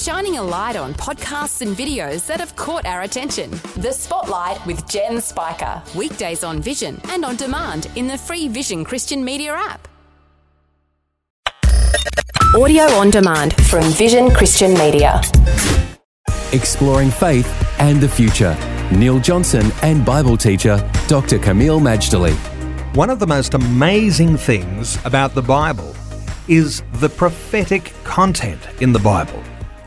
shining a light on podcasts and videos that have caught our attention. The Spotlight with Jen Spiker. Weekdays on Vision and on demand in the free Vision Christian Media app. Audio on demand from Vision Christian Media. Exploring faith and the future. Neil Johnson and Bible teacher Dr. Kameel Majdali. One of the most amazing things about the Bible is the prophetic content in the Bible,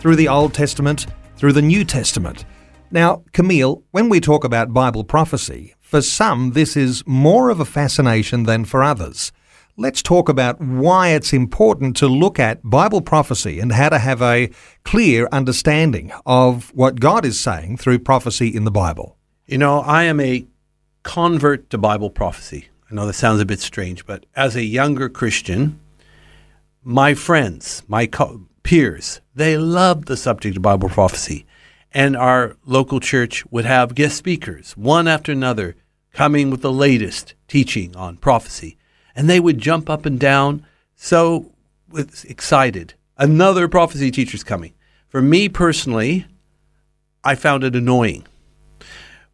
through the Old Testament, through the New Testament. Now, Kameel, when we talk about Bible prophecy, for some this is more of a fascination than for others. Let's talk about why it's important to look at Bible prophecy and how to have a clear understanding of what God is saying through prophecy in the Bible. You know, I am a convert to Bible prophecy. I know that sounds a bit strange, but as a younger Christian, my friends, my co- peers, they loved the subject of Bible prophecy. And our local church would have guest speakers, one after another, coming with the latest teaching on prophecy and they would jump up and down so excited. Another prophecy teacher's coming. For me personally, I found it annoying.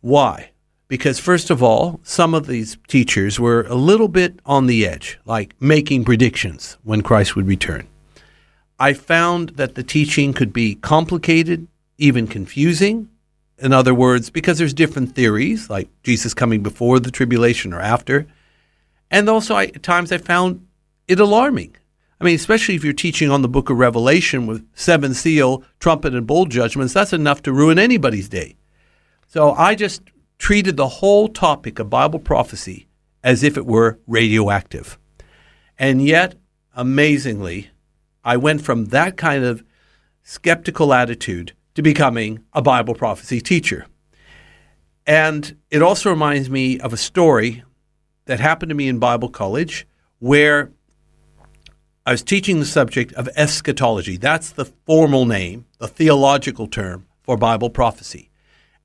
Why? Because, first of all, some of these teachers were a little bit on the edge, like making predictions when Christ would return. I found that the teaching could be complicated, even confusing. In other words, because there's different theories, like Jesus coming before the tribulation or after. And also, I, at times, I found it alarming. I mean, especially if you're teaching on the book of Revelation with seven seal, trumpet, and bowl judgments, that's enough to ruin anybody's day. So I just treated the whole topic of Bible prophecy as if it were radioactive. And yet, amazingly, I went from that kind of skeptical attitude to becoming a Bible prophecy teacher. And it also reminds me of a story that happened to me in Bible college where I was teaching the subject of eschatology. That's the formal name, the theological term for Bible prophecy.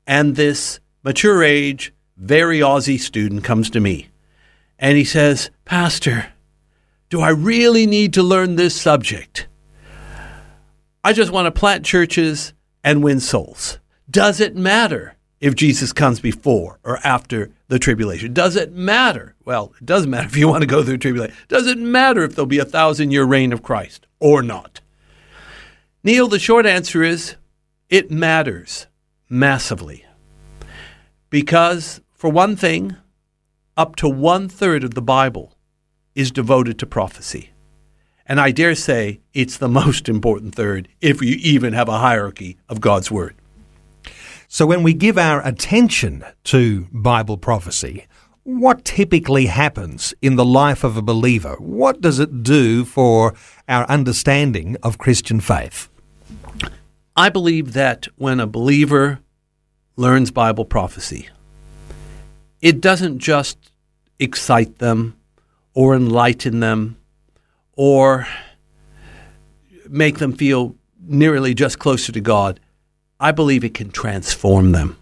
And this mature age, very Aussie student comes to me and he says, Pastor, do I really need to learn this subject? I just want to plant churches and win souls. Does it matter if Jesus comes before or after the tribulation? Does it matter? Well, it does matter if you want to go through tribulation. Does it matter if there'll be a thousand year reign of Christ or not? Neil, the short answer is it matters massively. Because, for one thing, up to one third of the Bible is devoted to prophecy. And I dare say it's the most important third if you even have a hierarchy of God's Word. So when we give our attention to Bible prophecy, what typically happens in the life of a believer? What does it do for our understanding of Christian faith? I believe that when a believer learns Bible prophecy, it doesn't just excite them or enlighten them or make them feel nearly just closer to God. I believe it can transform them.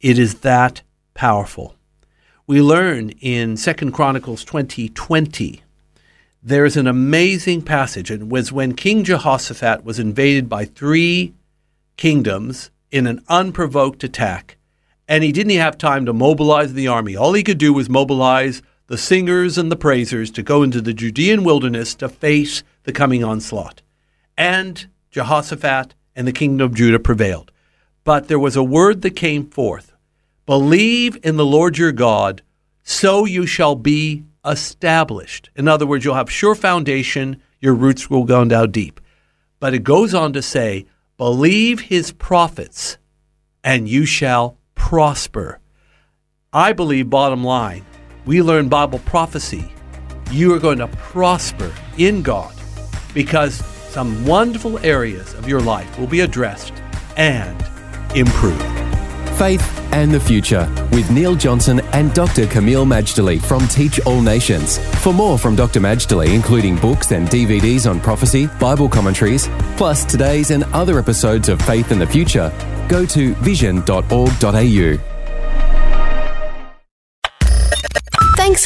It is that powerful. We learn in Second Chronicles 2020 there is an amazing passage. It was when King Jehoshaphat was invaded by three kingdoms in an unprovoked attack, and he didn't have time to mobilize the army. All he could do was mobilize the singers and the praisers to go into the Judean wilderness to face the coming onslaught. And Jehoshaphat and the kingdom of Judah prevailed. But there was a word that came forth Believe in the Lord your God, so you shall be established. In other words, you'll have sure foundation, your roots will go down deep. But it goes on to say, Believe his prophets, and you shall prosper. I believe, bottom line, we learn Bible prophecy. You are going to prosper in God because some wonderful areas of your life will be addressed and improved. Faith and the Future with Neil Johnson and Dr. Kameel Majdali from Teach All Nations. For more from Dr. Majdali, including books and DVDs on prophecy, Bible commentaries, plus today's and other episodes of Faith and the Future, go to vision.org.au.